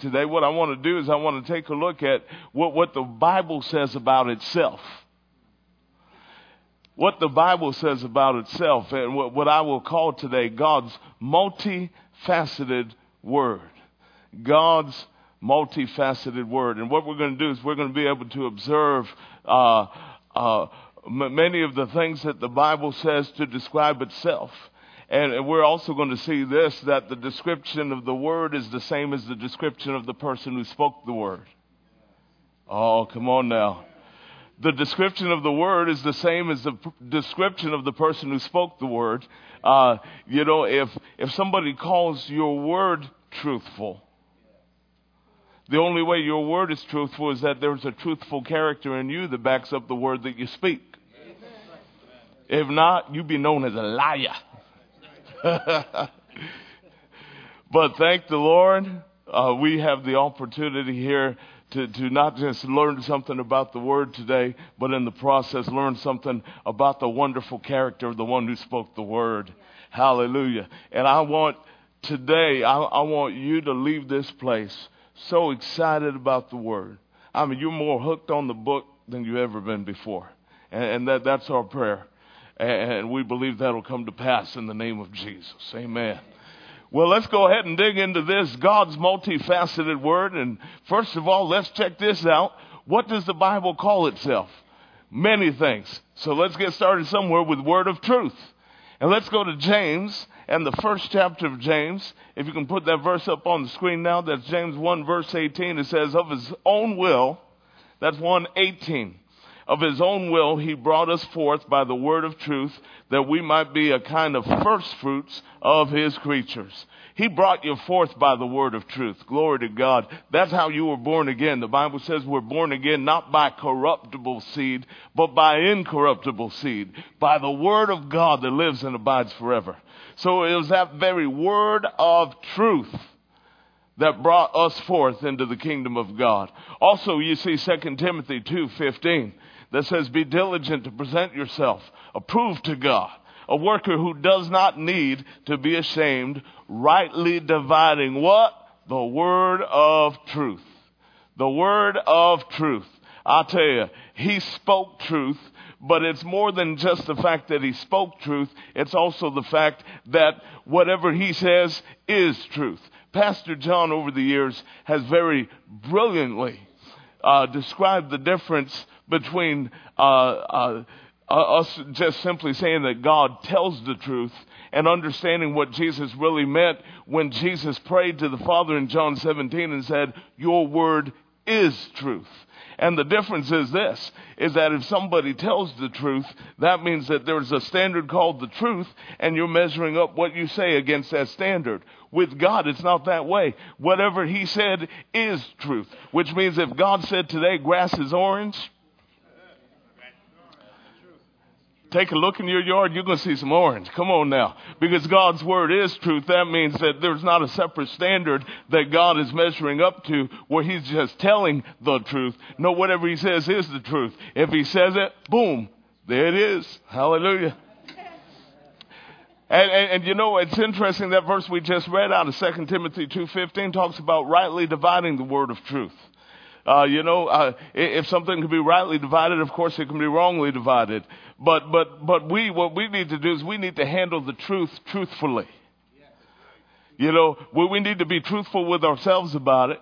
today. What I want to do is I want to take a look at what, what the Bible says about itself. What the Bible says about itself, and what, what I will call today God's multifaceted word. God's multifaceted word. And what we're going to do is we're going to be able to observe uh, uh, m- many of the things that the Bible says to describe itself. And, we're also going to see this that the description of the word is the same as the description of the person who spoke the word. Oh, come on now. The description of the word is the same as the p- description of the person who spoke the word. Uh, you know, if if somebody calls your word truthful, the only way your word is truthful is that there's a truthful character in you that backs up the word that you speak. If not, you'd be known as a liar. but thank the Lord, uh, we have the opportunity here to, to not just learn something about the Word today, but in the process learn something about the wonderful character of the one who spoke the Word. Hallelujah. And I want today, I, I want you to leave this place so excited about the Word. I mean, you're more hooked on the book than you've ever been before. And, and that, that's our prayer. And we believe that'll come to pass in the name of Jesus. Amen. Well, let's go ahead and dig into this God's multifaceted word. And first of all, let's check this out. What does the Bible call itself? Many things. So let's get started somewhere with word of truth. And let's go to James and the first chapter of James. If you can put that verse up on the screen now, that's James 1 verse 18. It says, of his own will, that's 118 of his own will, he brought us forth by the word of truth that we might be a kind of first fruits of his creatures. He brought you forth by the word of truth. Glory to God. That's how you were born again. The Bible says we're born again not by corruptible seed, but by incorruptible seed, by the word of God that lives and abides forever. So it was that very word of truth that brought us forth into the kingdom of God. Also, you see 2 Timothy 2:15 that says, Be diligent to present yourself approved to God, a worker who does not need to be ashamed, rightly dividing what? The word of truth. The word of truth. I'll tell you, he spoke truth, but it's more than just the fact that he spoke truth. It's also the fact that whatever he says is truth. Pastor John over the years has very brilliantly uh, described the difference between uh, uh, us just simply saying that God tells the truth and understanding what Jesus really meant when Jesus prayed to the Father in John 17 and said, Your word is truth. And the difference is this, is that if somebody tells the truth, that means that there's a standard called the truth, and you're measuring up what you say against that standard. With God, it's not that way. Whatever He said is truth, which means if God said today grass is orange, Take a look in your yard, you're going to see some orange. Come on now. Because God's word is truth. That means that there's not a separate standard that God is measuring up to where he's just telling the truth. No, whatever he says is the truth. If he says it, boom, there it is. Hallelujah. And, and, and, you know, it's interesting that verse we just read out of 2 Timothy 2.15 talks about rightly dividing the word of truth. Uh, you know, uh, if something can be rightly divided, of course it can be wrongly divided. But, but, but we, what we need to do is we need to handle the truth truthfully. You know, we we need to be truthful with ourselves about it.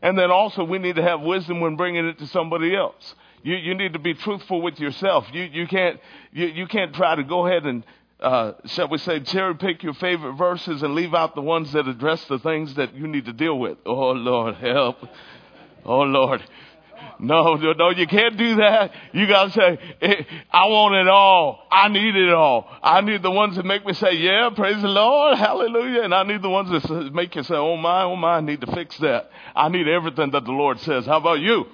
And then also we need to have wisdom when bringing it to somebody else. You, you need to be truthful with yourself. You, you can't, you, you can't try to go ahead and, uh, shall we say, cherry pick your favorite verses and leave out the ones that address the things that you need to deal with. Oh Lord, help. Oh Lord. No, no, you can't do that. You gotta say, I want it all. I need it all. I need the ones that make me say, yeah, praise the Lord, hallelujah. And I need the ones that make you say, oh my, oh my, I need to fix that. I need everything that the Lord says. How about you?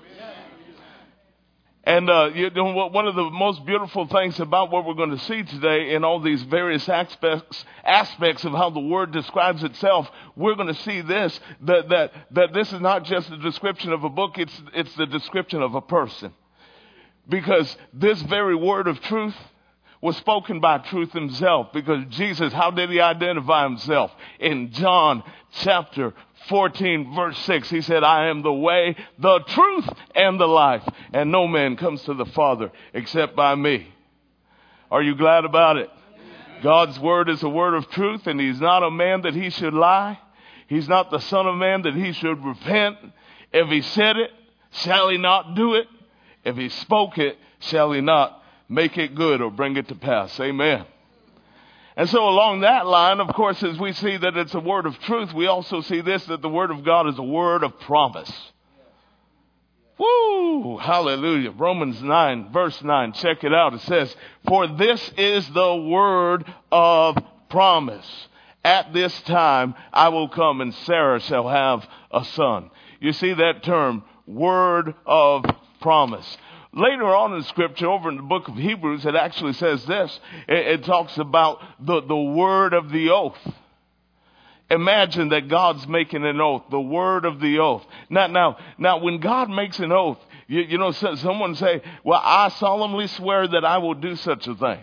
And uh, you know, one of the most beautiful things about what we're going to see today in all these various aspects, aspects of how the Word describes itself, we're going to see this, that, that, that this is not just a description of a book, it's, it's the description of a person. Because this very word of truth, was spoken by truth himself because Jesus, how did he identify himself? In John chapter 14 verse 6, he said, I am the way, the truth, and the life, and no man comes to the Father except by me. Are you glad about it? God's word is a word of truth, and he's not a man that he should lie. He's not the son of man that he should repent. If he said it, shall he not do it? If he spoke it, shall he not make it good or bring it to pass? Amen. And so along that line, of course, as we see that it's a word of truth, we also see this, that the word of God is a word of promise. Woo! Hallelujah. Romans 9, verse 9. Check it out. It says, For this is the word of promise. At this time I will come and Sarah shall have a son. You see that term, word of promise. Later on in scripture, over in the book of Hebrews, it actually says this. It, it talks about the, the word of the oath. Imagine that God's making an oath, the word of the oath. Now, now, now, when God makes an oath, you, you know, someone say, well, I solemnly swear that I will do such a thing.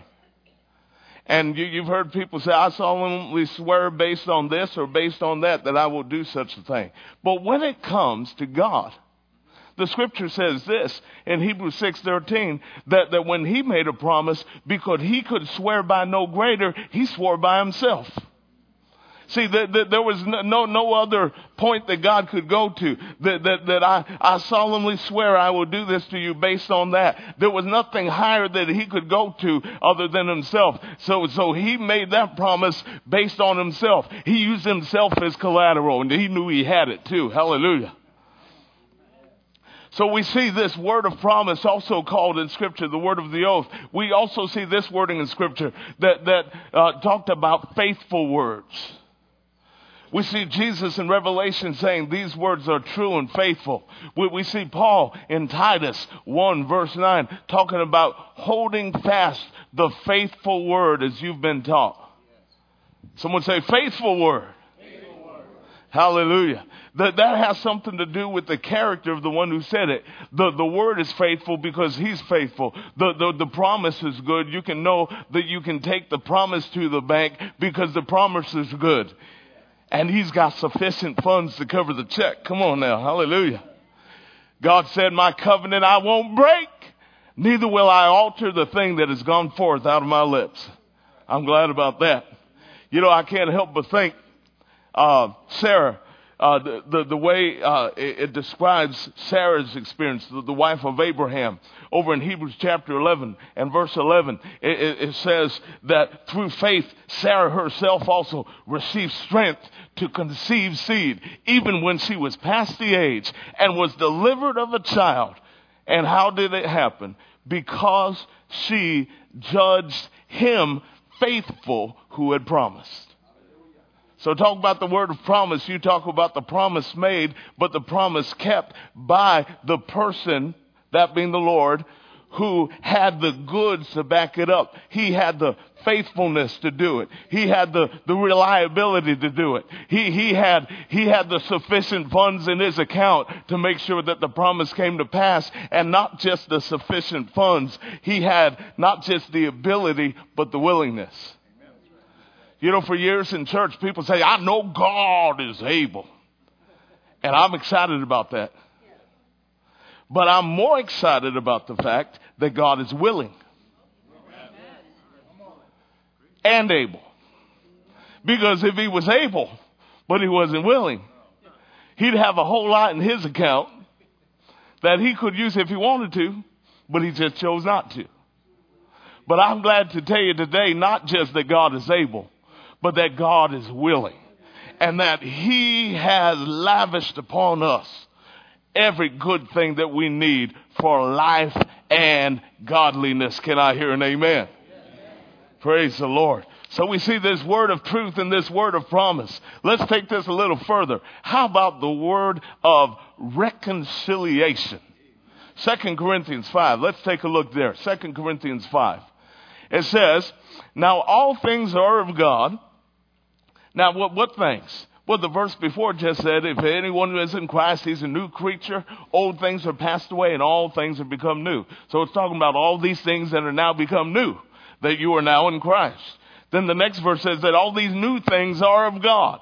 And you, you've heard people say, I solemnly swear based on this or based on that that I will do such a thing. But when it comes to God, the scripture says this in Hebrews 6:13 that, that when he made a promise, because he could swear by no greater, he swore by himself. See, that, that there was no, no other point that God could go to. That, that, that I, I solemnly swear I will do this to you based on that. There was nothing higher that he could go to other than himself. So, so he made that promise based on himself. He used himself as collateral and he knew he had it too. Hallelujah. So we see this word of promise also called in scripture the word of the oath. We also see this wording in scripture that, that uh, talked about faithful words. We see Jesus in Revelation saying these words are true and faithful. We, we, see Paul in Titus 1 verse 9 talking about holding fast the faithful word as you've been taught. Someone say faithful word. Faithful word. Hallelujah. That, that has something to do with the character of the one who said it. The, the word is faithful because he's faithful. The, the, the promise is good. You can know that you can take the promise to the bank because the promise is good and he's got sufficient funds to cover the check. Come on now. Hallelujah. God said, my covenant I won't break, neither will I alter the thing that has gone forth out of my lips. I'm glad about that. You know, I can't help but think, uh, Sarah, uh, the, the, the, way uh, it, it, describes Sarah's experience, the, the, wife of Abraham, over in Hebrews chapter 11 and verse 11, it, it, it says that through faith, Sarah herself also received strength to conceive seed, even when she was past the age, and was delivered of a child. And how did it happen? Because she judged him faithful who had promised. So talk about the word of promise. You talk about the promise made, but the promise kept by the person, that being the Lord, who had the goods to back it up. He had the faithfulness to do it. He had the, the reliability to do it. He, he had, he had the sufficient funds in his account to make sure that the promise came to pass and not just the sufficient funds. He had not just the ability, but the willingness. You know, for years in church, people say, I know God is able. And I'm excited about that. But I'm more excited about the fact that God is willing and able. Because if he was able, but he wasn't willing, he'd have a whole lot in his account that he could use if he wanted to, but he just chose not to. But I'm glad to tell you today, not just that God is able, but that God is willing and that He has lavished upon us every good thing that we need for life and godliness. Can I hear an amen? amen? Praise the Lord. So we see this word of truth and this word of promise. Let's take this a little further. How about the word of reconciliation? Second Corinthians 5. Let's take a look there. Second Corinthians 5. It says, Now all things are of God now, what, what things? Well, the verse before just said, if anyone is in Christ, he's a new creature. Old things are passed away and all things have become new. So it's talking about all these things that are now become new. that you are now in Christ. Then the next verse says that all these new things are of God,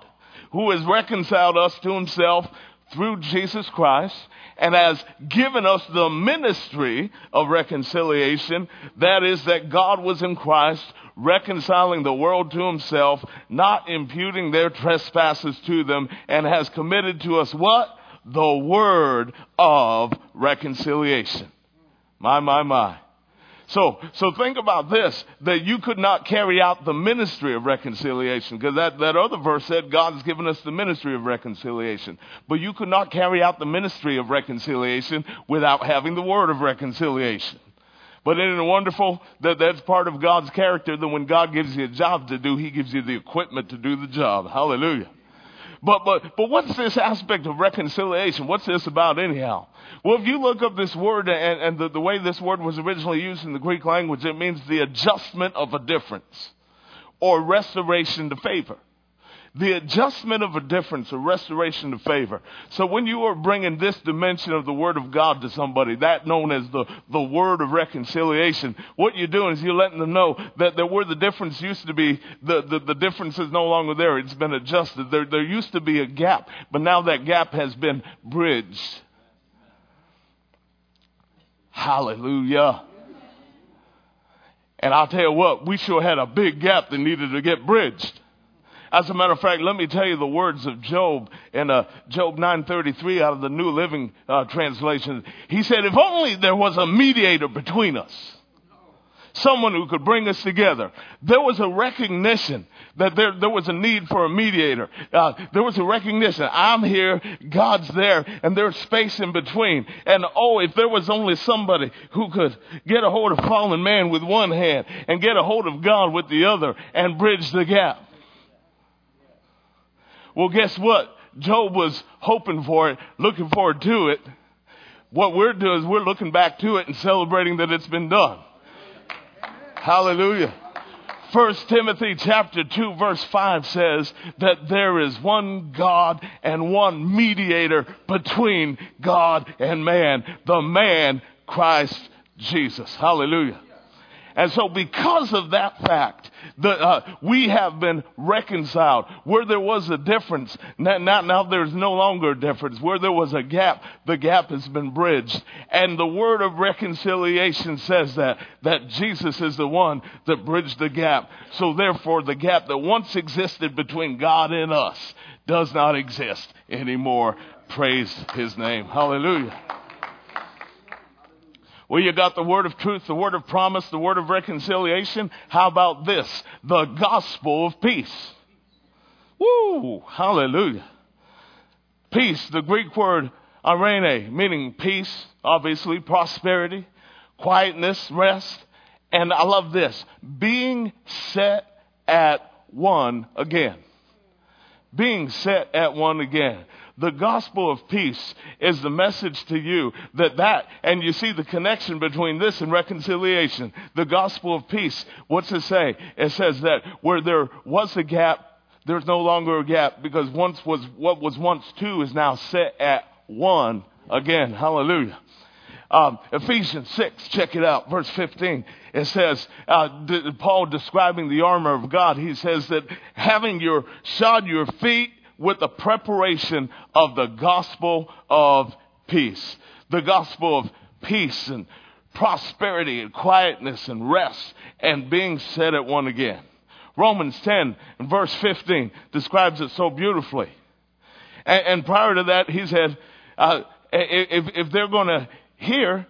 who has reconciled us to himself through Jesus Christ and has given us the ministry of reconciliation. That is that God was in Christ reconciling the world to himself, not imputing their trespasses to them, and has committed to us what? The word of reconciliation. My, my, my. So, so think about this, that you could not carry out the ministry of reconciliation, because that, that other verse said God has given us the ministry of reconciliation. But you could not carry out the ministry of reconciliation without having the word of reconciliation. But isn't it wonderful that that's part of God's character that when God gives you a job to do, He gives you the equipment to do the job. Hallelujah. But, but, but what's this aspect of reconciliation? What's this about anyhow? Well, if you look up this word and, and the, the way this word was originally used in the Greek language, it means the adjustment of a difference or restoration to favor the adjustment of a difference, a restoration of favor. So when you are bringing this dimension of the Word of God to somebody, that known as the, the Word of reconciliation, what you're doing is you're letting them know that, that where the difference used to be, the, the, the difference is no longer there. It's been adjusted. There, there used to be a gap, but now that gap has been bridged. Hallelujah. And I'll tell you what, we sure had a big gap that needed to get bridged. As a matter of fact, let me tell you the words of Job in uh, Job 9:33 out of the New Living uh, Translation. He said, "If only there was a mediator between us." someone who could bring us together. There was a recognition that there, there was a need for a mediator. Uh, there was a recognition. I'm here, God's there, and there's space in between. And oh, if there was only somebody who could get a hold of fallen man with one hand and get a hold of God with the other and bridge the gap. Well, guess what? Job was hoping for it, looking forward to it. What we're doing is we're looking back to it and celebrating that it's been done. Hallelujah. First Timothy chapter 2 verse 5 says that there is one God and one mediator between God and man, the man Christ Jesus. Hallelujah. And so because of that fact, the, uh, we have been reconciled. Where there was a difference, now, now, now there's no longer a difference. Where there was a gap, the gap has been bridged. And the word of reconciliation says that, that Jesus is the one that bridged the gap. So therefore, the gap that once existed between God and us does not exist anymore. Praise his name. Hallelujah. Well, you got the word of truth, the word of promise, the word of reconciliation. How about this? The gospel of peace. Woo! Hallelujah. Peace, the Greek word eirene, meaning peace, obviously, prosperity, quietness, rest. And I love this being set at one again. Being set at one again. The gospel of peace is the message to you that that, and you see the connection between this and reconciliation. The gospel of peace, what's it say? It says that where there was a gap, there's no longer a gap because once was, what was once two is now set at one again. Hallelujah. Um, Ephesians 6, check it out, verse 15. It says, uh, Paul describing the armor of God, he says that having your shod your feet with the preparation of the gospel of peace. The gospel of peace and prosperity and quietness and rest and being set at one again. Romans 10 and verse 15 describes it so beautifully. And, and prior to that, he said, uh, if, if they're going to hear,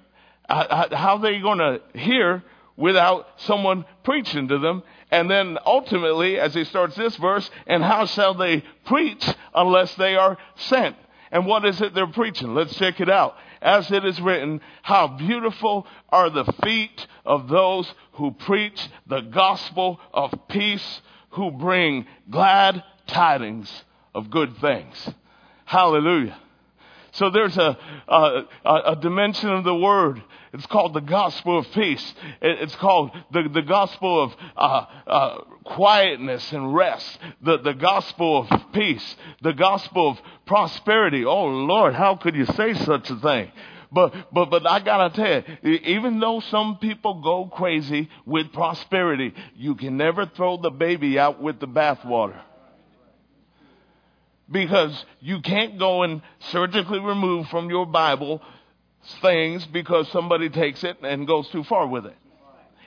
uh, how are they going to hear without someone preaching to them? And then ultimately, as he starts this verse, and how shall they preach unless they are sent? And what is it they're preaching? Let's check it out. As it is written, how beautiful are the feet of those who preach the gospel of peace, who bring glad tidings of good things. Hallelujah. So there's a, a, a, dimension of the word. It's called the gospel of peace. It's called the, the gospel of uh, uh, quietness and rest. The, the gospel of peace. The gospel of prosperity. Oh Lord, how could you say such a thing? But, but, but I gotta tell you, even though some people go crazy with prosperity, you can never throw the baby out with the bathwater. Because you can't go and surgically remove from your Bible things because somebody takes it and goes too far with it.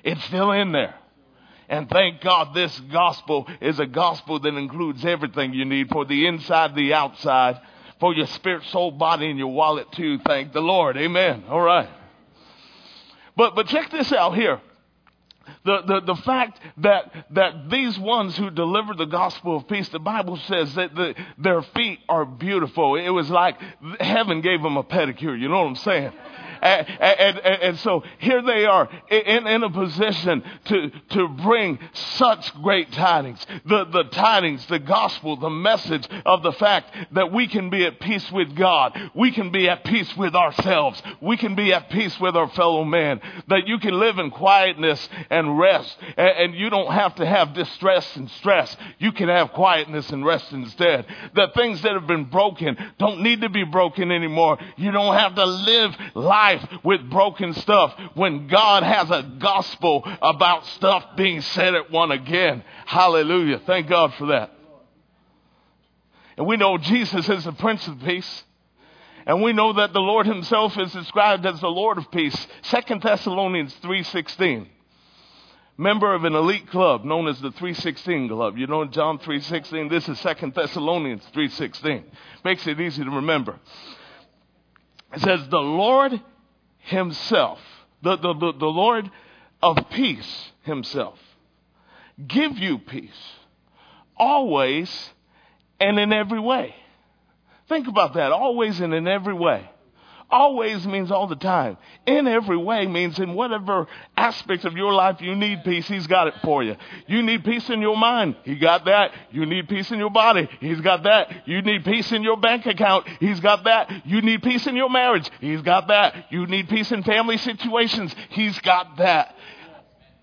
It's still in there. And thank God this gospel is a gospel that includes everything you need for the inside, the outside, for your spirit, soul, body, and your wallet too. Thank the Lord. Amen. All right. But, but check this out here. The, the, the fact that, that these ones who delivered the gospel of peace, the Bible says that the, their feet are beautiful. It was like heaven gave them a pedicure. You know what I'm saying? And, and, and, so here they are in, in a position to, to bring such great tidings. The, the tidings, the gospel, the message of the fact that we can be at peace with God. We can be at peace with ourselves. We can be at peace with our fellow man. That you can live in quietness and rest. And, and you don't have to have distress and stress. You can have quietness and rest instead. That things that have been broken don't need to be broken anymore. You don't have to live life life with broken stuff when God has a gospel about stuff being said at one again. Hallelujah. Thank God for that. And we know Jesus is the Prince of Peace. And we know that the Lord himself is described as the Lord of peace. Second Thessalonians 3.16. Member of an elite club known as the 316 club. You know John 3.16? This is Second Thessalonians 3.16. Makes it easy to remember. It says, the Lord himself, the, the, the, the Lord of peace himself, give you peace always and in every way. Think about that. Always and in every way. Always means all the time. In every way means in whatever aspect of your life you need peace, He's got it for you. You need peace in your mind. He got that. You need peace in your body. He's got that. You need peace in your bank account. He's got that. You need peace in your marriage. He's got that. You need peace in family situations. He's got that.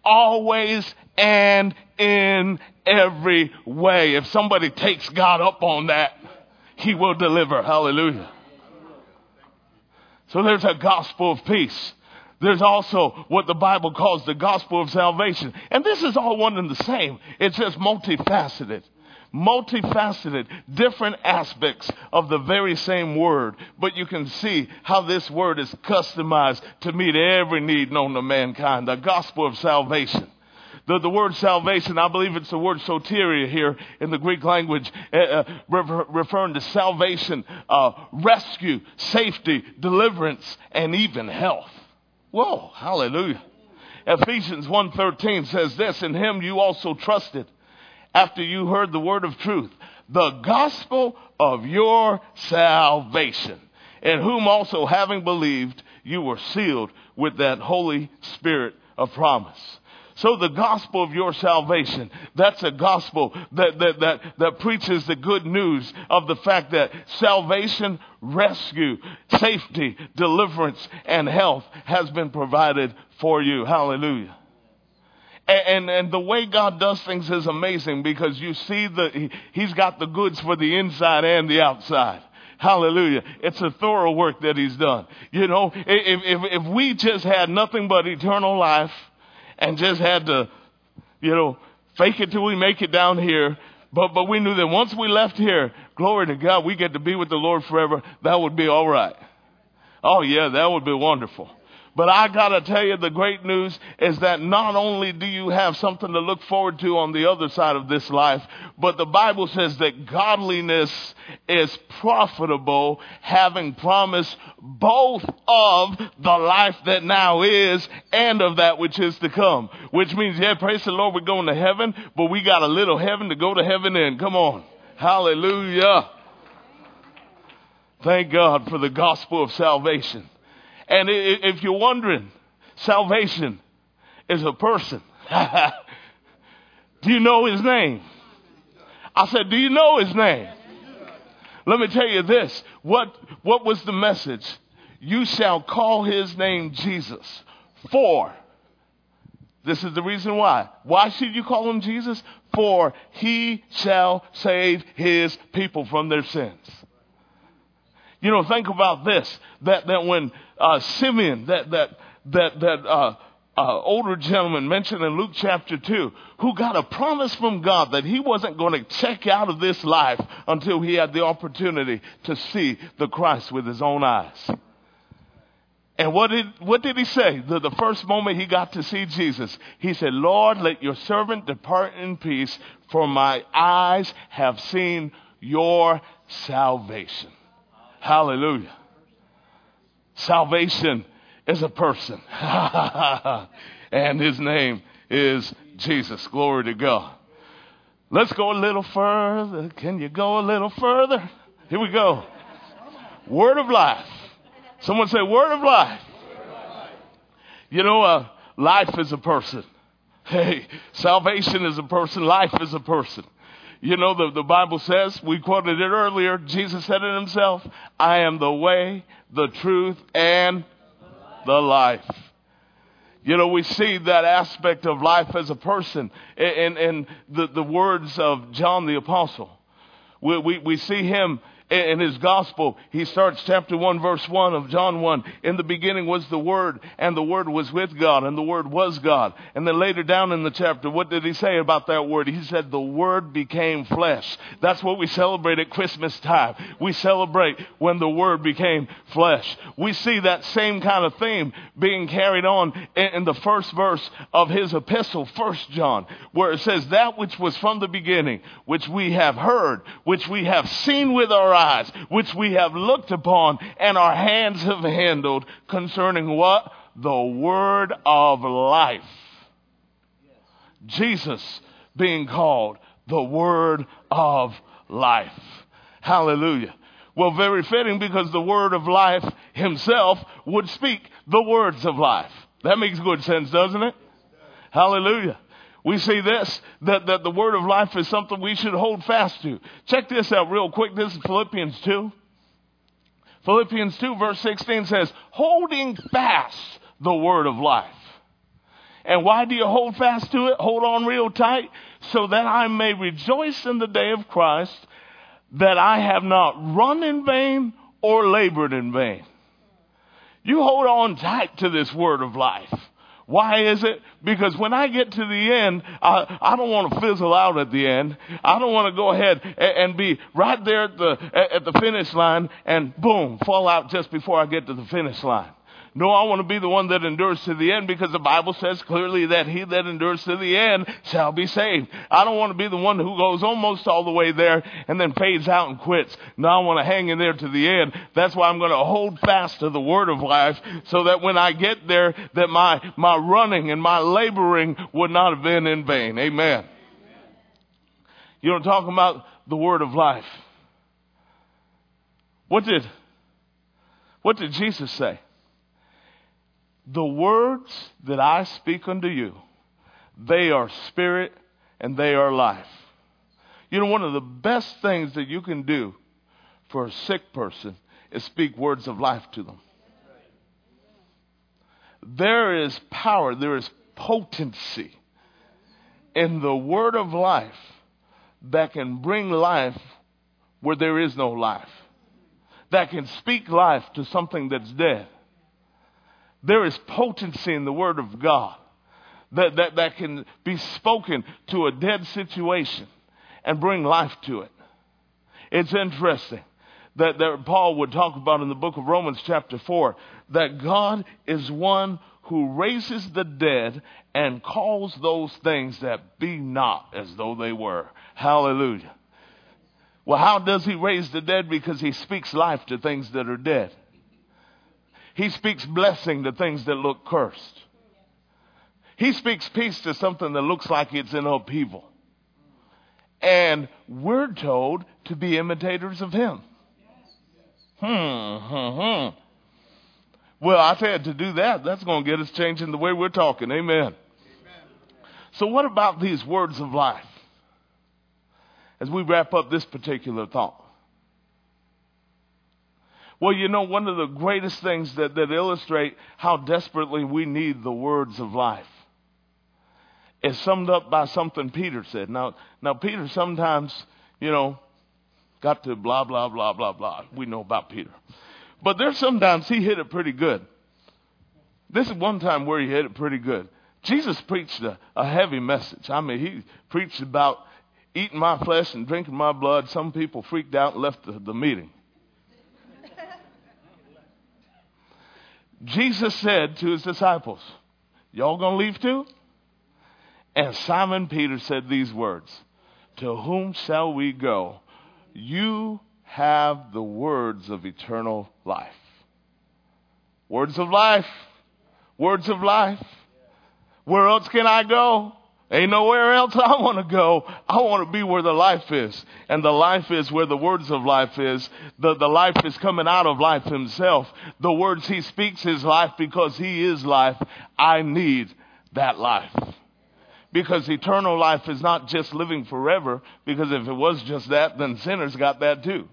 Always and in every way. If somebody takes God up on that, He will deliver. Hallelujah. So there's a gospel of peace. There's also what the Bible calls the gospel of salvation. And this is all one and the same. It's just multifaceted. Multifaceted, different aspects of the very same word. But you can see how this word is customized to meet every need known to mankind. The gospel of salvation. The, the word salvation, I believe it's the word soteria here in the Greek language, uh, referring to salvation, uh, rescue, safety, deliverance, and even health. Whoa, hallelujah. Ephesians 1.13 says this, In him you also trusted after you heard the word of truth, the gospel of your salvation, in whom also having believed, you were sealed with that Holy Spirit of promise. So the gospel of your salvation, that's a gospel that, that, that, that preaches the good news of the fact that salvation, rescue, safety, deliverance, and health has been provided for you. Hallelujah. And, and, and, the way God does things is amazing because you see that he, He's got the goods for the inside and the outside. Hallelujah. It's a thorough work that He's done. You know, if, if, if we just had nothing but eternal life, and just had to, you know, fake it till we make it down here. But, but we knew that once we left here, glory to God, we get to be with the Lord forever. That would be all right. Oh yeah, that would be wonderful. But I gotta tell you, the great news is that not only do you have something to look forward to on the other side of this life, but the Bible says that godliness is profitable, having promise both of the life that now is and of that which is to come. Which means, yeah, praise the Lord, we're going to heaven, but we got a little heaven to go to heaven in. Come on. Hallelujah. Thank God for the gospel of salvation. And if you're wondering, salvation is a person. do you know his name? I said, do you know his name? Let me tell you this. What, what was the message? You shall call his name Jesus. For, this is the reason why. Why should you call him Jesus? For he shall save his people from their sins. You know, think about this, that, that when, uh, Simeon, that, that, that, that, uh, uh, older gentleman mentioned in Luke chapter 2 who got a promise from God that he wasn't going to check out of this life until he had the opportunity to see the Christ with his own eyes. And what did, what did he say? The, the first moment he got to see Jesus, he said, Lord, let your servant depart in peace, for my eyes have seen your salvation. Hallelujah. Salvation is a person. and his name is Jesus. Glory to God. Let's go a little further. Can you go a little further? Here we go. Word of life. Someone say, Word of life. You know, uh, life is a person. Hey, salvation is a person. Life is a person. You know, the, the Bible says, we quoted it earlier, Jesus said it himself, I am the way, the truth, and the life. You know, we see that aspect of life as a person in, in the, the words of John the Apostle. We, we, we see him in his gospel, he starts chapter 1 verse 1 of John 1. In the beginning was the Word, and the Word was with God, and the Word was God. And then later down in the chapter, what did he say about that Word? He said, the Word became flesh. That's what we celebrate at Christmas time. We celebrate when the Word became flesh. We see that same kind of theme being carried on in the first verse of his epistle, First John, where it says, that which was from the beginning, which we have heard, which we have seen with our eyes, which we have looked upon and our hands have handled concerning what? The word of life. Jesus being called the word of life. Hallelujah. Well, very fitting because the word of life himself would speak the words of life. That makes good sense, doesn't it? Hallelujah we see this, that, that the word of life is something we should hold fast to. Check this out real quick. This is Philippians 2. Philippians 2 verse 16 says, holding fast the word of life. And why do you hold fast to it? Hold on real tight so that I may rejoice in the day of Christ that I have not run in vain or labored in vain. You hold on tight to this word of life. Why is it? Because when I get to the end, I, I don't want to fizzle out at the end. I don't want to go ahead and, and be right there at the, at the finish line and boom, fall out just before I get to the finish line. No, I want to be the one that endures to the end because the Bible says clearly that he that endures to the end shall be saved. I don't want to be the one who goes almost all the way there and then fades out and quits. No, I want to hang in there to the end. That's why I'm going to hold fast to the word of life so that when I get there that my, my running and my laboring would not have been in vain. Amen. You know, talking about the word of life. What did, what did Jesus say? The words that I speak unto you, they are spirit and they are life. You know, one of the best things that you can do for a sick person is speak words of life to them. There is power, there is potency in the word of life that can bring life where there is no life, that can speak life to something that's dead. There is potency in the Word of God that, that, that can be spoken to a dead situation and bring life to it. It's interesting that, that Paul would talk about in the book of Romans, chapter 4, that God is one who raises the dead and calls those things that be not as though they were. Hallelujah. Well, how does he raise the dead? Because he speaks life to things that are dead. He speaks blessing to things that look cursed. He speaks peace to something that looks like it's in upheaval. And we're told to be imitators of him. Hmm, hmm, hmm. Well, I you, to do that, that's going to get us changing the way we're talking. Amen. Amen. So, what about these words of life? As we wrap up this particular thought. Well, you know, one of the greatest things that, that illustrate how desperately we need the words of life is summed up by something Peter said. Now, now Peter sometimes, you know, got to blah, blah, blah, blah, blah. We know about Peter. But there's sometimes he hit it pretty good. This is one time where he hit it pretty good. Jesus preached a, a heavy message. I mean, he preached about eating my flesh and drinking my blood. Some people freaked out and left the, the meeting. Jesus said to his disciples, Y'all gonna leave too? And Simon Peter said these words To whom shall we go? You have the words of eternal life. Words of life. Words of life. Where else can I go? Ain't nowhere else I want to go. I want to be where the life is. And the life is where the words of life is. The, the life is coming out of life himself. The words he speaks is life because he is life. I need that life. Because eternal life is not just living forever, because if it was just that, then sinners got that too.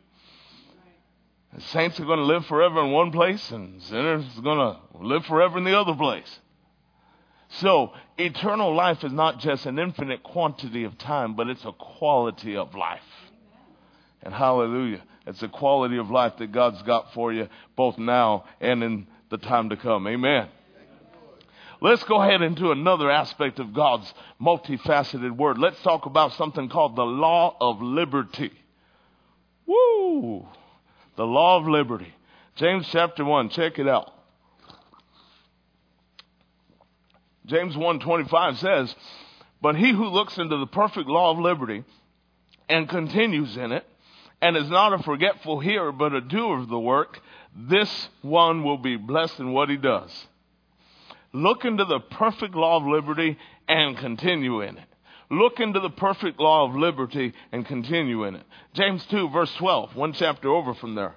Saints are going to live forever in one place, and sinners are going to live forever in the other place. So, eternal life is not just an infinite quantity of time, but it's a quality of life. And hallelujah, it's a quality of life that God's got for you both now and in the time to come. Amen. Let's go ahead into another aspect of God's multifaceted word. Let's talk about something called the law of liberty. Woo! The law of liberty. James chapter 1, check it out. James 1:25 says, "But he who looks into the perfect law of liberty and continues in it, and is not a forgetful hearer but a doer of the work, this one will be blessed in what he does." Look into the perfect law of liberty and continue in it. Look into the perfect law of liberty and continue in it. James 2 verse 12, one chapter over from there.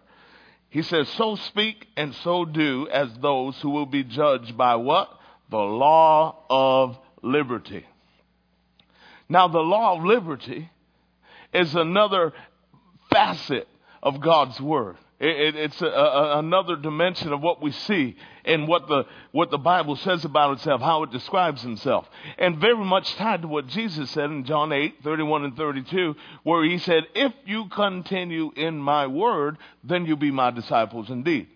He says, so speak and so do as those who will be judged by what? The law of liberty. Now, the law of liberty is another facet of God's Word. It, it, it's a, a, another dimension of what we see and what the, what the Bible says about itself, how it describes itself. And very much tied to what Jesus said in John 8, 31 and 32, where he said, If you continue in my word, then you be my disciples indeed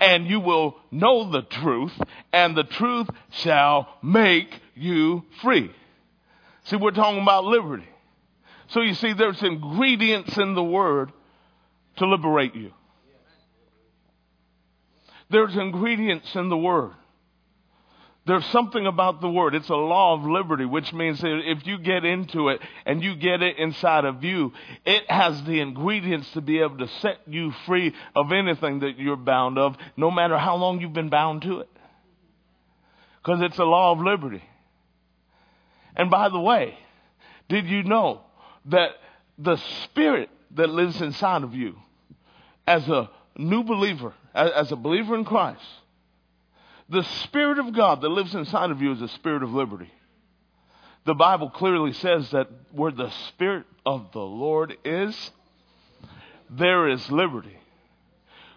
and you will know the truth, and the truth shall make you free. See, we're talking about liberty. So you see, there's ingredients in the word to liberate you. There's ingredients in the word. There's something about the word. It's a law of liberty, which means that if you get into it and you get it inside of you, it has the ingredients to be able to set you free of anything that you're bound of, no matter how long you've been bound to it. Because it's a law of liberty. And by the way, did you know that the spirit that lives inside of you as a new believer, as a believer in Christ, the Spirit of God that lives inside of you is a spirit of liberty. The Bible clearly says that where the Spirit of the Lord is, there is liberty.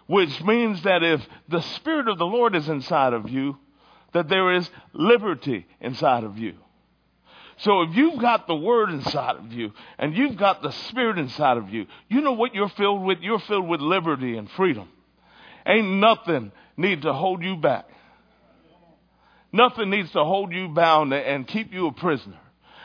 Which means that if the Spirit of the Lord is inside of you, that there is liberty inside of you. So if you've got the Word inside of you and you've got the Spirit inside of you, you know what you're filled with? You're filled with liberty and freedom. Ain't nothing need to hold you back. Nothing needs to hold you bound and keep you a prisoner.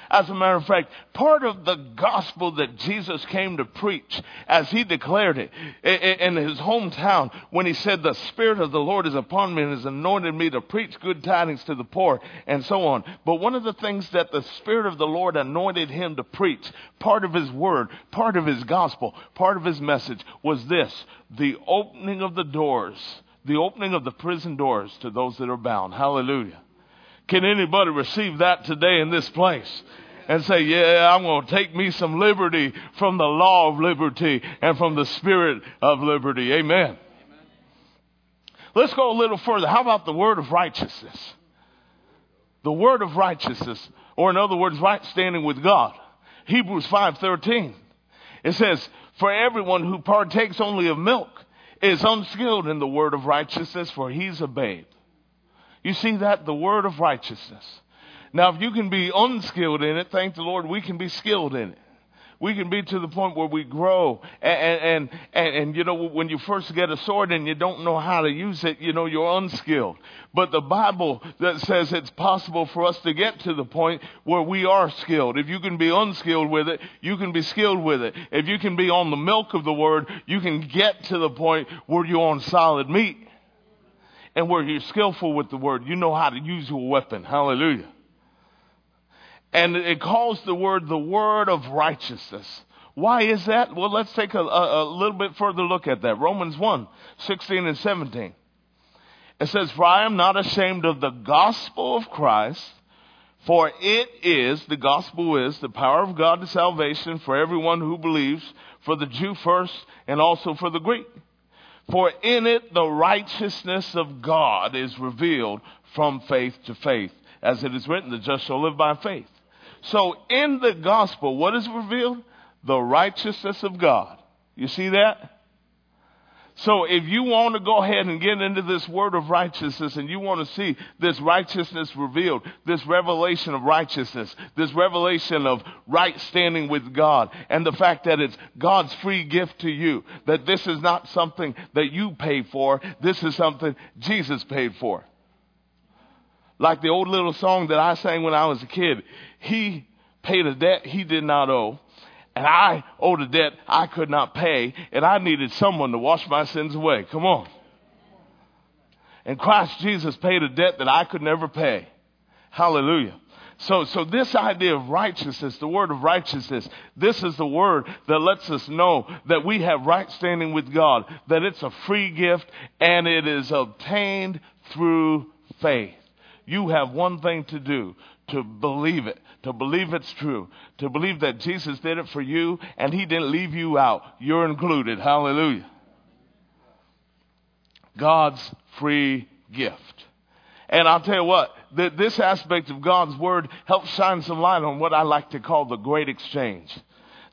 As a matter of fact, part of the gospel that Jesus came to preach, as he declared it in his hometown, when he said, The Spirit of the Lord is upon me and has anointed me to preach good tidings to the poor, and so on. But one of the things that the Spirit of the Lord anointed him to preach, part of his word, part of his gospel, part of his message, was this the opening of the doors the opening of the prison doors to those that are bound. Hallelujah. Can anybody receive that today in this place? And say, yeah, I'm going to take me some liberty from the law of liberty and from the spirit of liberty. Amen. Amen. Let's go a little further. How about the word of righteousness? The word of righteousness, or in other words, right standing with God. Hebrews 5:13. It says, "For everyone who partakes only of milk is unskilled in the word of righteousness, for he's a babe. You see that? The word of righteousness. Now, if you can be unskilled in it, thank the Lord we can be skilled in it. We can be to the point where we grow. And, and, and, and, you know, when you first get a sword and you don't know how to use it, you know, you're unskilled. But the Bible that says it's possible for us to get to the point where we are skilled. If you can be unskilled with it, you can be skilled with it. If you can be on the milk of the word, you can get to the point where you're on solid meat. And where you're skillful with the word. You know how to use your weapon. Hallelujah. And it calls the word the word of righteousness. Why is that? Well, let's take a, a, a, little bit further look at that. Romans 1, 16 and 17. It says, For I am not ashamed of the gospel of Christ, for it is, the gospel is, the power of God to salvation for everyone who believes, for the Jew first and also for the Greek. For in it the righteousness of God is revealed from faith to faith. As it is written, the just shall live by faith. So in the gospel, what is revealed? The righteousness of God. You see that? So if you want to go ahead and get into this word of righteousness and you want to see this righteousness revealed, this revelation of righteousness, this revelation of right standing with God, and the fact that it's God's free gift to you, that this is not something that you pay for, this is something Jesus paid for. Like the old little song that I sang when I was a kid. He paid a debt he did not owe. And I owed a debt I could not pay. And I needed someone to wash my sins away. Come on. And Christ Jesus paid a debt that I could never pay. Hallelujah. So, so this idea of righteousness, the word of righteousness, this is the word that lets us know that we have right standing with God, that it's a free gift and it is obtained through faith. You have one thing to do to believe it, to believe it's true, to believe that Jesus did it for you and he didn't leave you out. You're included. Hallelujah. God's free gift. And I'll tell you what, th- this aspect of God's word helps shine some light on what I like to call the great exchange.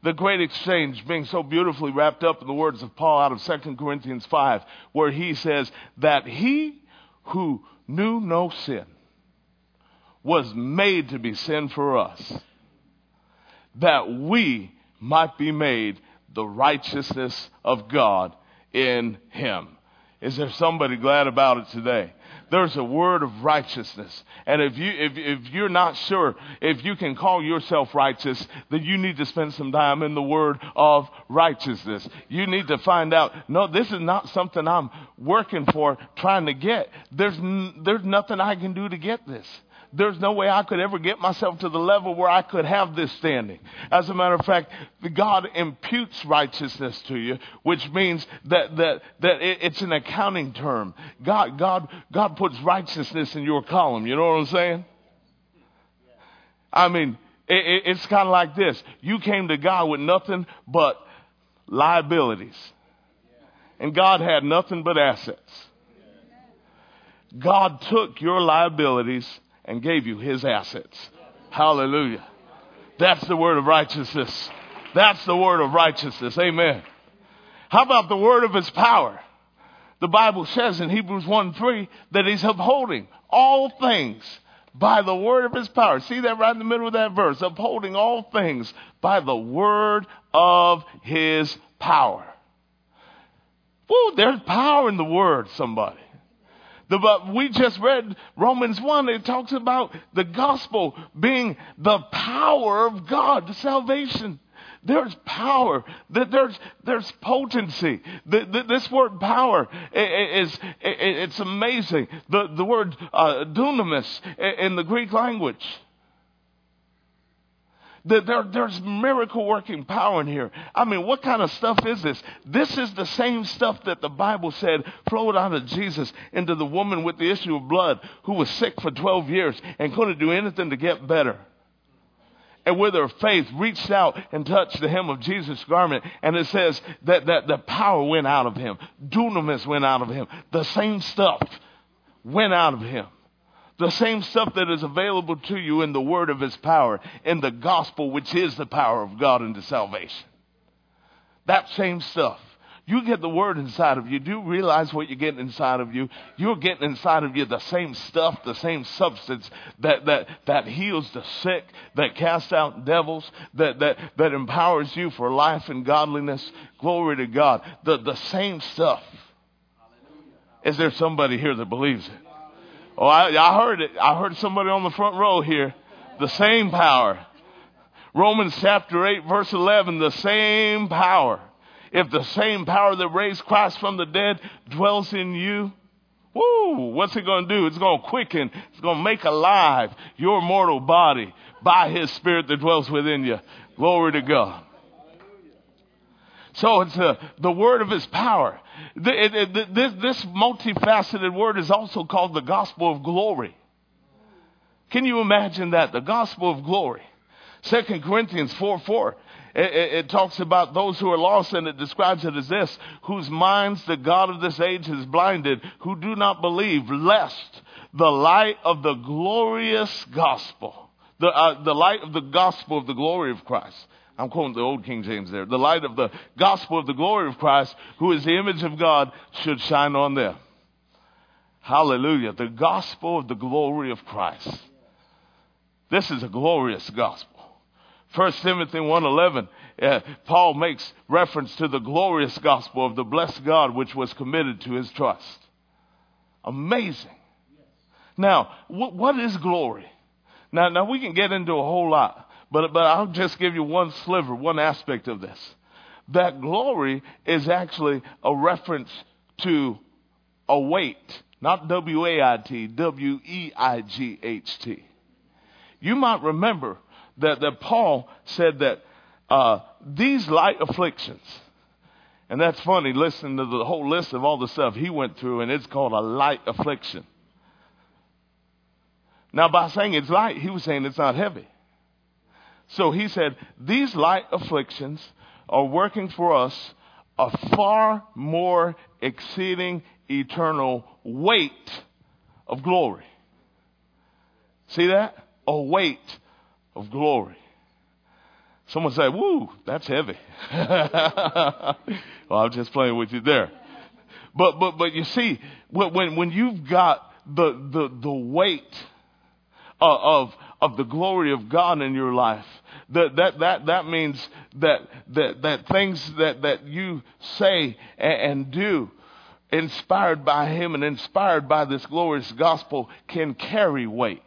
The great exchange being so beautifully wrapped up in the words of Paul out of 2 Corinthians 5, where he says that he who knew no sin was made to be sin for us, that we might be made the righteousness of God in him. Is there somebody glad about it today? There's a word of righteousness. And if you, if, if you're not sure if you can call yourself righteous, then you need to spend some time in the word of righteousness. You need to find out, no, this is not something I'm working for, trying to get. There's, n- there's nothing I can do to get this there's no way I could ever get myself to the level where I could have this standing. As a matter of fact, God imputes righteousness to you, which means that, that, that it's an accounting term. God, God, God puts righteousness in your column. You know what I'm saying? I mean, it, it's kind of like this. You came to God with nothing but liabilities. And God had nothing but assets. God took your liabilities and gave you his assets. Hallelujah. That's the word of righteousness. That's the word of righteousness. Amen. How about the word of his power? The Bible says in Hebrews 1 3 that he's upholding all things by the word of his power. See that right in the middle of that verse? Upholding all things by the word of his power. Woo, there's power in the word, somebody. The, but we just read Romans 1. It talks about the gospel being the power of God to salvation. There's power. There's, there's potency. This word power is, it's amazing. The, the word uh, dunamis in the Greek language there, there's miracle working power in here. I mean, what kind of stuff is this? This is the same stuff that the Bible said flowed out of Jesus into the woman with the issue of blood who was sick for 12 years and couldn't do anything to get better. And with her faith reached out and touched the hem of Jesus' garment. And it says that, that the power went out of him. Dunamis went out of him. The same stuff went out of him. The same stuff that is available to you in the word of his power, in the gospel, which is the power of God into salvation. That same stuff. You get the word inside of you. Do you realize what you're getting inside of you? You're getting inside of you the same stuff, the same substance that, that, that heals the sick, that casts out devils, that, that, that empowers you for life and godliness. Glory to God. The, the same stuff. Is there somebody here that believes it? Oh, I, I heard it. I heard somebody on the front row here. The same power. Romans chapter 8 verse 11, the same power if the same power that raised Christ from the dead dwells in you, woo, what's it going to do? It's going to quicken, it's going to make alive your mortal body by his spirit that dwells within you. Glory to God. So it's uh, the word of his power. The, it, it, this, this multifaceted word is also called the gospel of glory. Can you imagine that? The gospel of glory. Second Corinthians 4 4 it, it, it, talks about those who are lost and it describes it as this, whose minds the God of this age has blinded, who do not believe, lest the light of the glorious gospel, the, uh, the light of the gospel of the glory of Christ. I'm quoting the old King James there. The light of the gospel of the glory of Christ, who is the image of God, should shine on them. Hallelujah. The gospel of the glory of Christ. This is a glorious gospel. 1 Timothy 1.11, uh, Paul makes reference to the glorious gospel of the blessed God which was committed to his trust. Amazing. Now, wh- what is glory? Now, now we can get into a whole lot, but, but I'll just give you one sliver, one aspect of this. That glory is actually a reference to a weight, not W-A-I-T, W-E-I-G-H-T. You might remember that, that Paul said that uh, these light afflictions, and that's funny, listening to the whole list of all the stuff he went through, and it's called a light affliction. Now, by saying it's light, he was saying it's not heavy. So he said, these light afflictions are working for us a far more exceeding eternal weight of glory. See that? A weight of glory. Someone said, woo, that's heavy. well, I'm just playing with you there. But, but, but you see, when, when you've got the, the, the weight uh, of, of the glory of God in your life, that, that, that, that means that, that, that things that, that you say and, and do inspired by Him and inspired by this glorious gospel can carry weight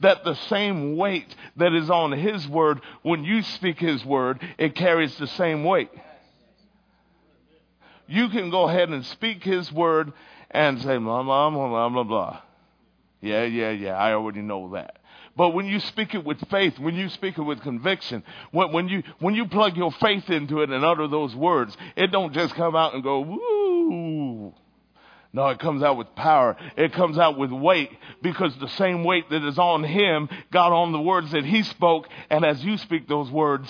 that the same weight that is on His word, when you speak His word, it carries the same weight. You can go ahead and speak His word and say, blah, blah, blah, blah, blah, blah. Yeah, yeah, yeah, I already know that. But when you speak it with faith, when you speak it with conviction, when, when, you, when you plug your faith into it and utter those words, it don't just come out and go, woo. No, it comes out with power. It comes out with weight because the same weight that is on him got on the words that he spoke. And as you speak those words,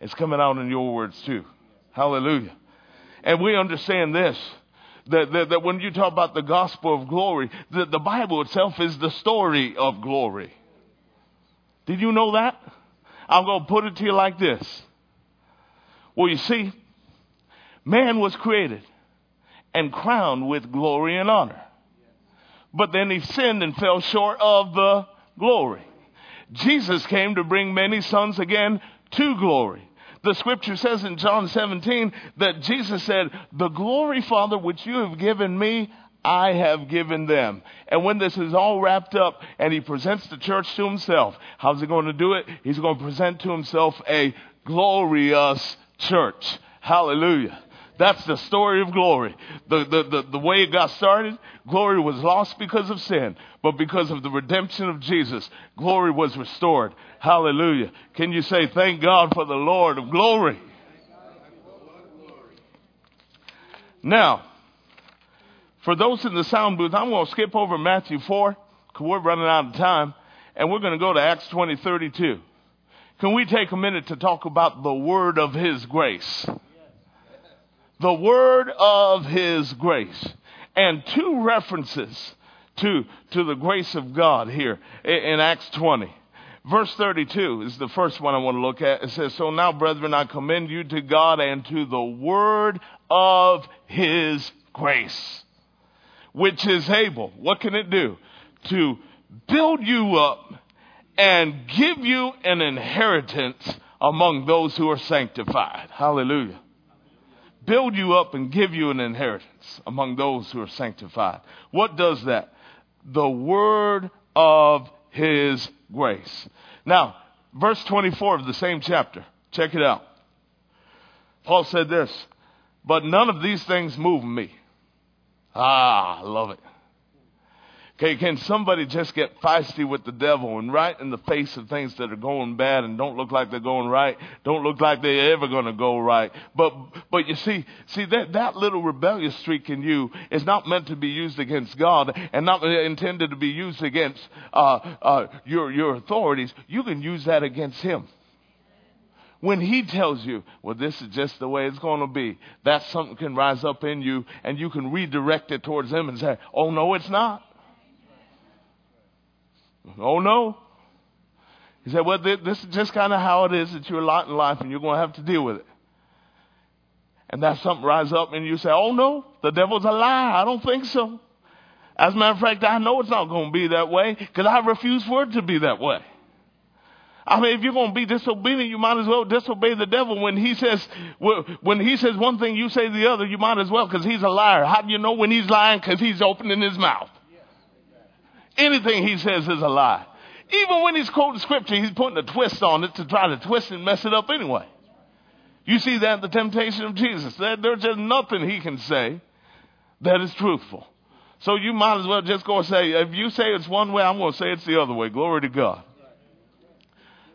it's coming out in your words too. Hallelujah. And we understand this. That, that, that when you talk about the gospel of glory, the, the Bible itself is the story of glory. Did you know that? I'm going to put it to you like this. Well, you see, man was created and crowned with glory and honor. But then he sinned and fell short of the glory. Jesus came to bring many sons again to glory. The scripture says in John 17 that Jesus said, The glory, Father, which you have given me, I have given them. And when this is all wrapped up and he presents the church to himself, how's he going to do it? He's going to present to himself a glorious church. Hallelujah. That's the story of glory. The, the, the, the, way it got started, glory was lost because of sin, but because of the redemption of Jesus, glory was restored. Hallelujah. Can you say, Thank God for the Lord of glory? Now, for those in the sound booth, I'm going to skip over Matthew 4 because we're running out of time, and we're going to go to Acts 20 32. Can we take a minute to talk about the word of His grace? The word of his grace. And two references to, to the grace of God here in, in Acts 20. Verse 32 is the first one I want to look at. It says, So now, brethren, I commend you to God and to the word of his grace, which is able, what can it do? To build you up and give you an inheritance among those who are sanctified. Hallelujah. Build you up and give you an inheritance among those who are sanctified. What does that? The word of his grace. Now, verse 24 of the same chapter. Check it out. Paul said this, but none of these things move me. Ah, I love it. Okay, can somebody just get feisty with the devil and right in the face of things that are going bad and don't look like they're going right, don't look like they're ever going to go right. But, but you see, see that, that little rebellious streak in you is not meant to be used against God and not intended to be used against, uh, uh, your, your authorities. You can use that against Him when he tells you, well, this is just the way it's going to be, that something can rise up in you and you can redirect it towards him and say, oh, no, it's not. Oh no. He said, well, this is just kind of how it is that you're a lot in life and you're going to have to deal with it. And that something rise up and you say, oh no, the devil's a lie. I don't think so. As a matter of fact, I know it's not going to be that way because I refuse for it to be that way. I mean, if you're going to be disobedient, you might as well disobey the devil. When he says, when he says one thing, you say the other, you might as well because he's a liar. How do you know when he's lying? Because he's opening his mouth. Anything he says is a lie. Even when he's quoting scripture, he's putting a twist on it to try to twist and mess it up anyway. You see that the temptation of Jesus. There's just nothing he can say that is truthful. So you might as well just go and say, if you say it's one way, I'm going to say it's the other way. Glory to God.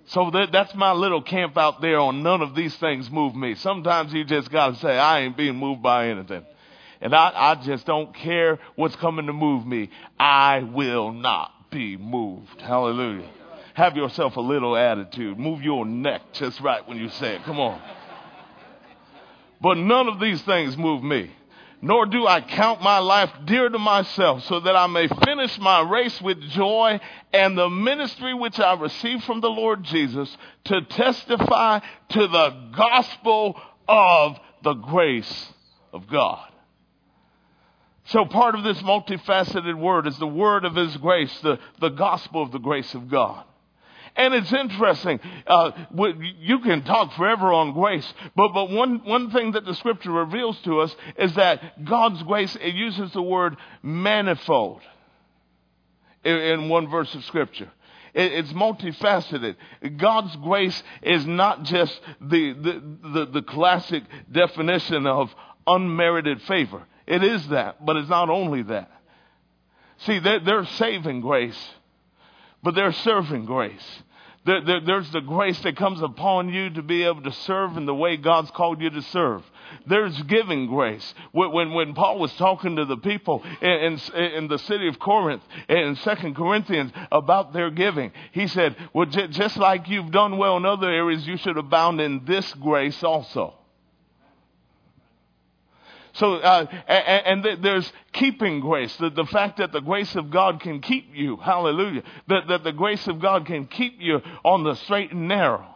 So that, that's my little camp out there on none of these things move me. Sometimes you just got to say, I ain't being moved by anything. And I, I just don't care what's coming to move me. I will not be moved. Hallelujah. Have yourself a little attitude. Move your neck just right when you say it. Come on. But none of these things move me. Nor do I count my life dear to myself, so that I may finish my race with joy and the ministry which I received from the Lord Jesus to testify to the gospel of the grace of God. So part of this multifaceted word is the word of His grace, the, the gospel of the grace of God. And it's interesting. Uh, you can talk forever on grace, but but one one thing that the Scripture reveals to us is that God's grace it uses the word manifold in, in one verse of Scripture. It, it's multifaceted. God's grace is not just the the, the, the classic definition of unmerited favor. It is that, but it's not only that. See, they're, they're saving grace, but they're serving grace. There, there, there's the grace that comes upon you to be able to serve in the way God's called you to serve. There's giving grace. When, when, when Paul was talking to the people in, in, in, the city of Corinth in Second Corinthians about their giving, he said, well, j- just like you've done well in other areas, you should abound in this grace also. So, uh, and, and, there's keeping grace, the, the fact that the grace of God can keep you, hallelujah, that, that the grace of God can keep you on the straight and narrow.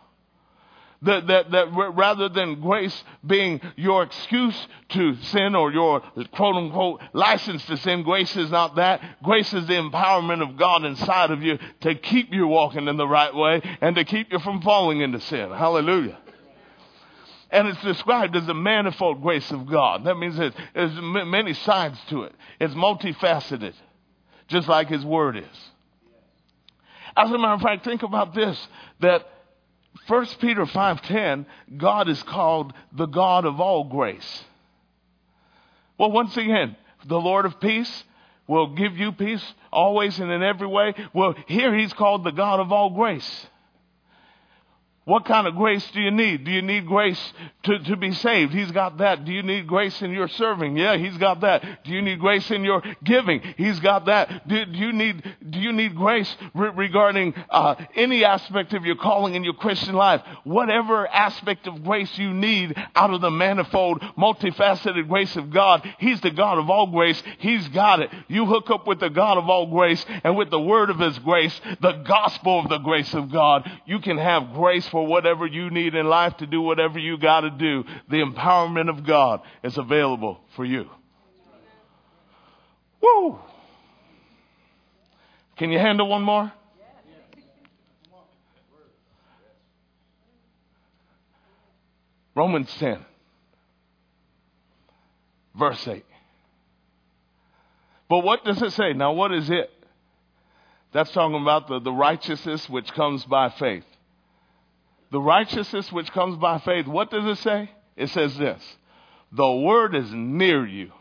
That, that, that rather than grace being your excuse to sin or your quote unquote license to sin, grace is not that. Grace is the empowerment of God inside of you to keep you walking in the right way and to keep you from falling into sin. Hallelujah. And it's described as the manifold grace of God. That means that there's many sides to it. It's multifaceted, just like His Word is. As a matter of fact, think about this, that 1 Peter 5.10, God is called the God of all grace. Well, once again, the Lord of peace will give you peace always and in every way. Well, here He's called the God of all grace. What kind of grace do you need? Do you need grace to, to be saved? He's got that. Do you need grace in your serving? Yeah, he's got that. Do you need grace in your giving? He's got that. Do, do you need do you need grace re- regarding uh, any aspect of your calling in your Christian life? Whatever aspect of grace you need out of the manifold, multifaceted grace of God, He's the God of all grace. He's got it. You hook up with the God of all grace and with the word of His grace, the gospel of the grace of God. You can have grace for whatever you need in life to do whatever you got to do. The empowerment of God is available for you. Woo! Can you handle one more? Romans 10, verse 8. But what does it say? Now, what is it? That's talking about the, the righteousness which comes by faith the righteousness which comes by faith, what does it say? It says this The word is near you,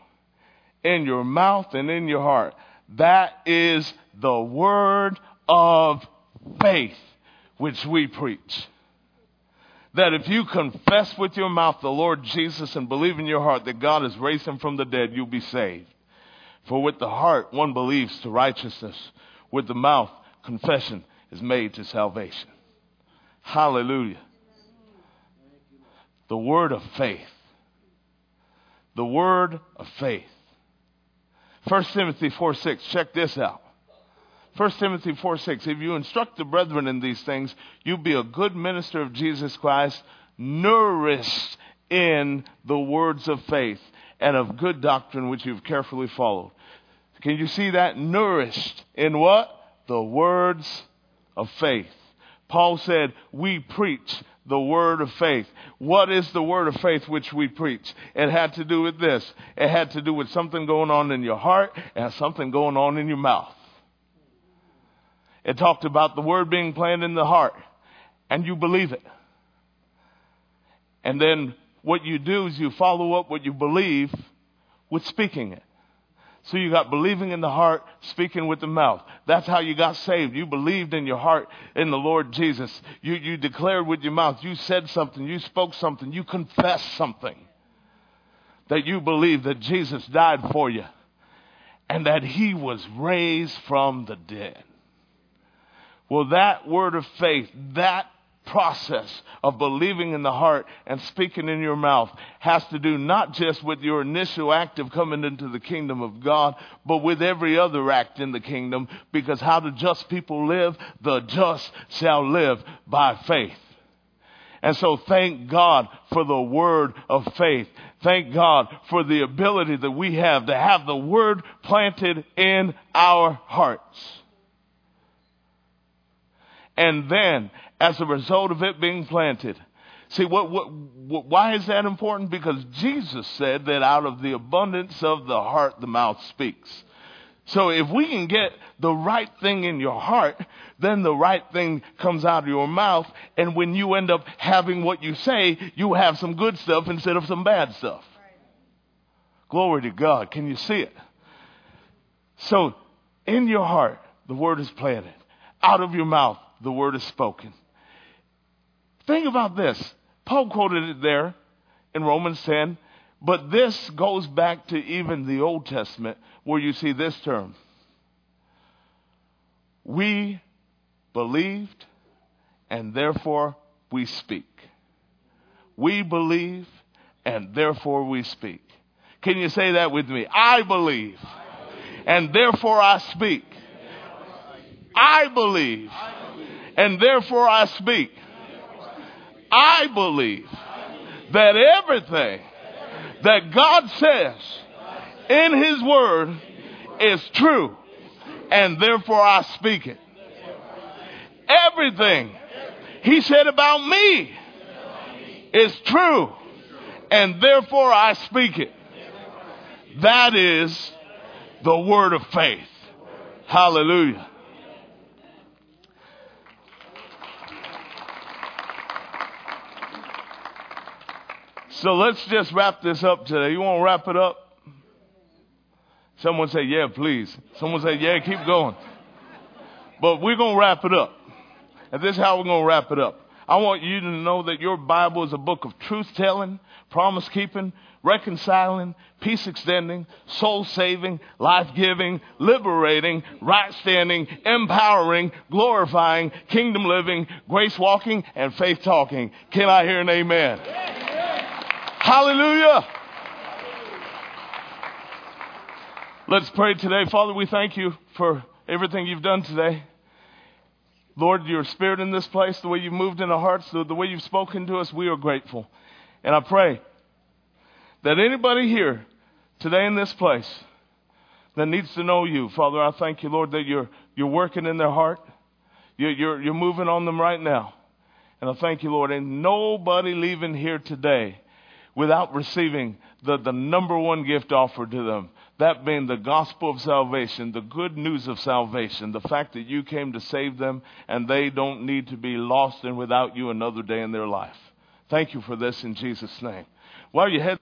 in your mouth and in your heart. That is the word of faith which we preach. That if you confess with your mouth the Lord Jesus and believe in your heart that God has raised him from the dead, you'll be saved. For with the heart one believes to righteousness, with the mouth confession is made to salvation. Hallelujah. The word of faith. The word of faith. 1 Timothy 4 6. Check this out. 1 Timothy 4 6. If you instruct the brethren in these things, you be a good minister of Jesus Christ, nourished in the words of faith and of good doctrine which you've carefully followed. Can you see that? Nourished in what? The words of faith. Paul said, we preach the word of faith. What is the word of faith which we preach? It had to do with this. It had to do with something going on in your heart and something going on in your mouth. It talked about the word being planted in the heart and you believe it. And then what you do is you follow up what you believe with speaking it. So you got believing in the heart, speaking with the mouth. That's how you got saved. You believed in your heart in the Lord Jesus. You, you declared with your mouth. You said something. You spoke something. You confessed something. That you believe that Jesus died for you and that he was raised from the dead. Well, that word of faith, that process of believing in the heart and speaking in your mouth has to do not just with your initial act of coming into the kingdom of God, but with every other act in the kingdom. Because how do just people live? The just shall live by faith. And so thank God for the word of faith. Thank God for the ability that we have to have the word planted in our hearts. And then as a result of it being planted. See, what, what, why is that important? Because Jesus said that out of the abundance of the heart, the mouth speaks. So if we can get the right thing in your heart, then the right thing comes out of your mouth. And when you end up having what you say, you have some good stuff instead of some bad stuff. Glory to God. Can you see it? So in your heart, the word is planted. Out of your mouth, the word is spoken. Think about this. Paul quoted it there in Romans 10, but this goes back to even the Old Testament where you see this term. We believed and therefore we speak. We believe and therefore we speak. Can you say that with me? I believe and therefore I speak. I believe and therefore I speak. I believe that everything that God says in His Word is true, and therefore I speak it. Everything He said about me is true, and therefore I speak it. That is the word of faith. Hallelujah. So let's just wrap this up today. You want to wrap it up? Someone say, yeah, please. Someone say, yeah, keep going. But we're going to wrap it up. And this is how we're going to wrap it up. I want you to know that your Bible is a book of truth telling, promise keeping, reconciling, peace extending, soul saving, life giving, liberating, right standing, empowering, glorifying, kingdom living, grace walking, and faith talking. Can I hear an amen? Hallelujah. Let's pray today. Father, we thank you for everything you've done today. Lord, your spirit in this place, the way you've moved in our hearts, the, the way you've spoken to us, we are grateful. And I pray that anybody here today in this place that needs to know you, Father, I thank you, Lord, that you're, you're working in their heart. You're, you're, you're moving on them right now. And I thank you, Lord. And nobody leaving here today without receiving the, the number one gift offered to them that being the gospel of salvation, the good news of salvation, the fact that you came to save them and they don't need to be lost and without you another day in their life. Thank you for this in Jesus' name. While you head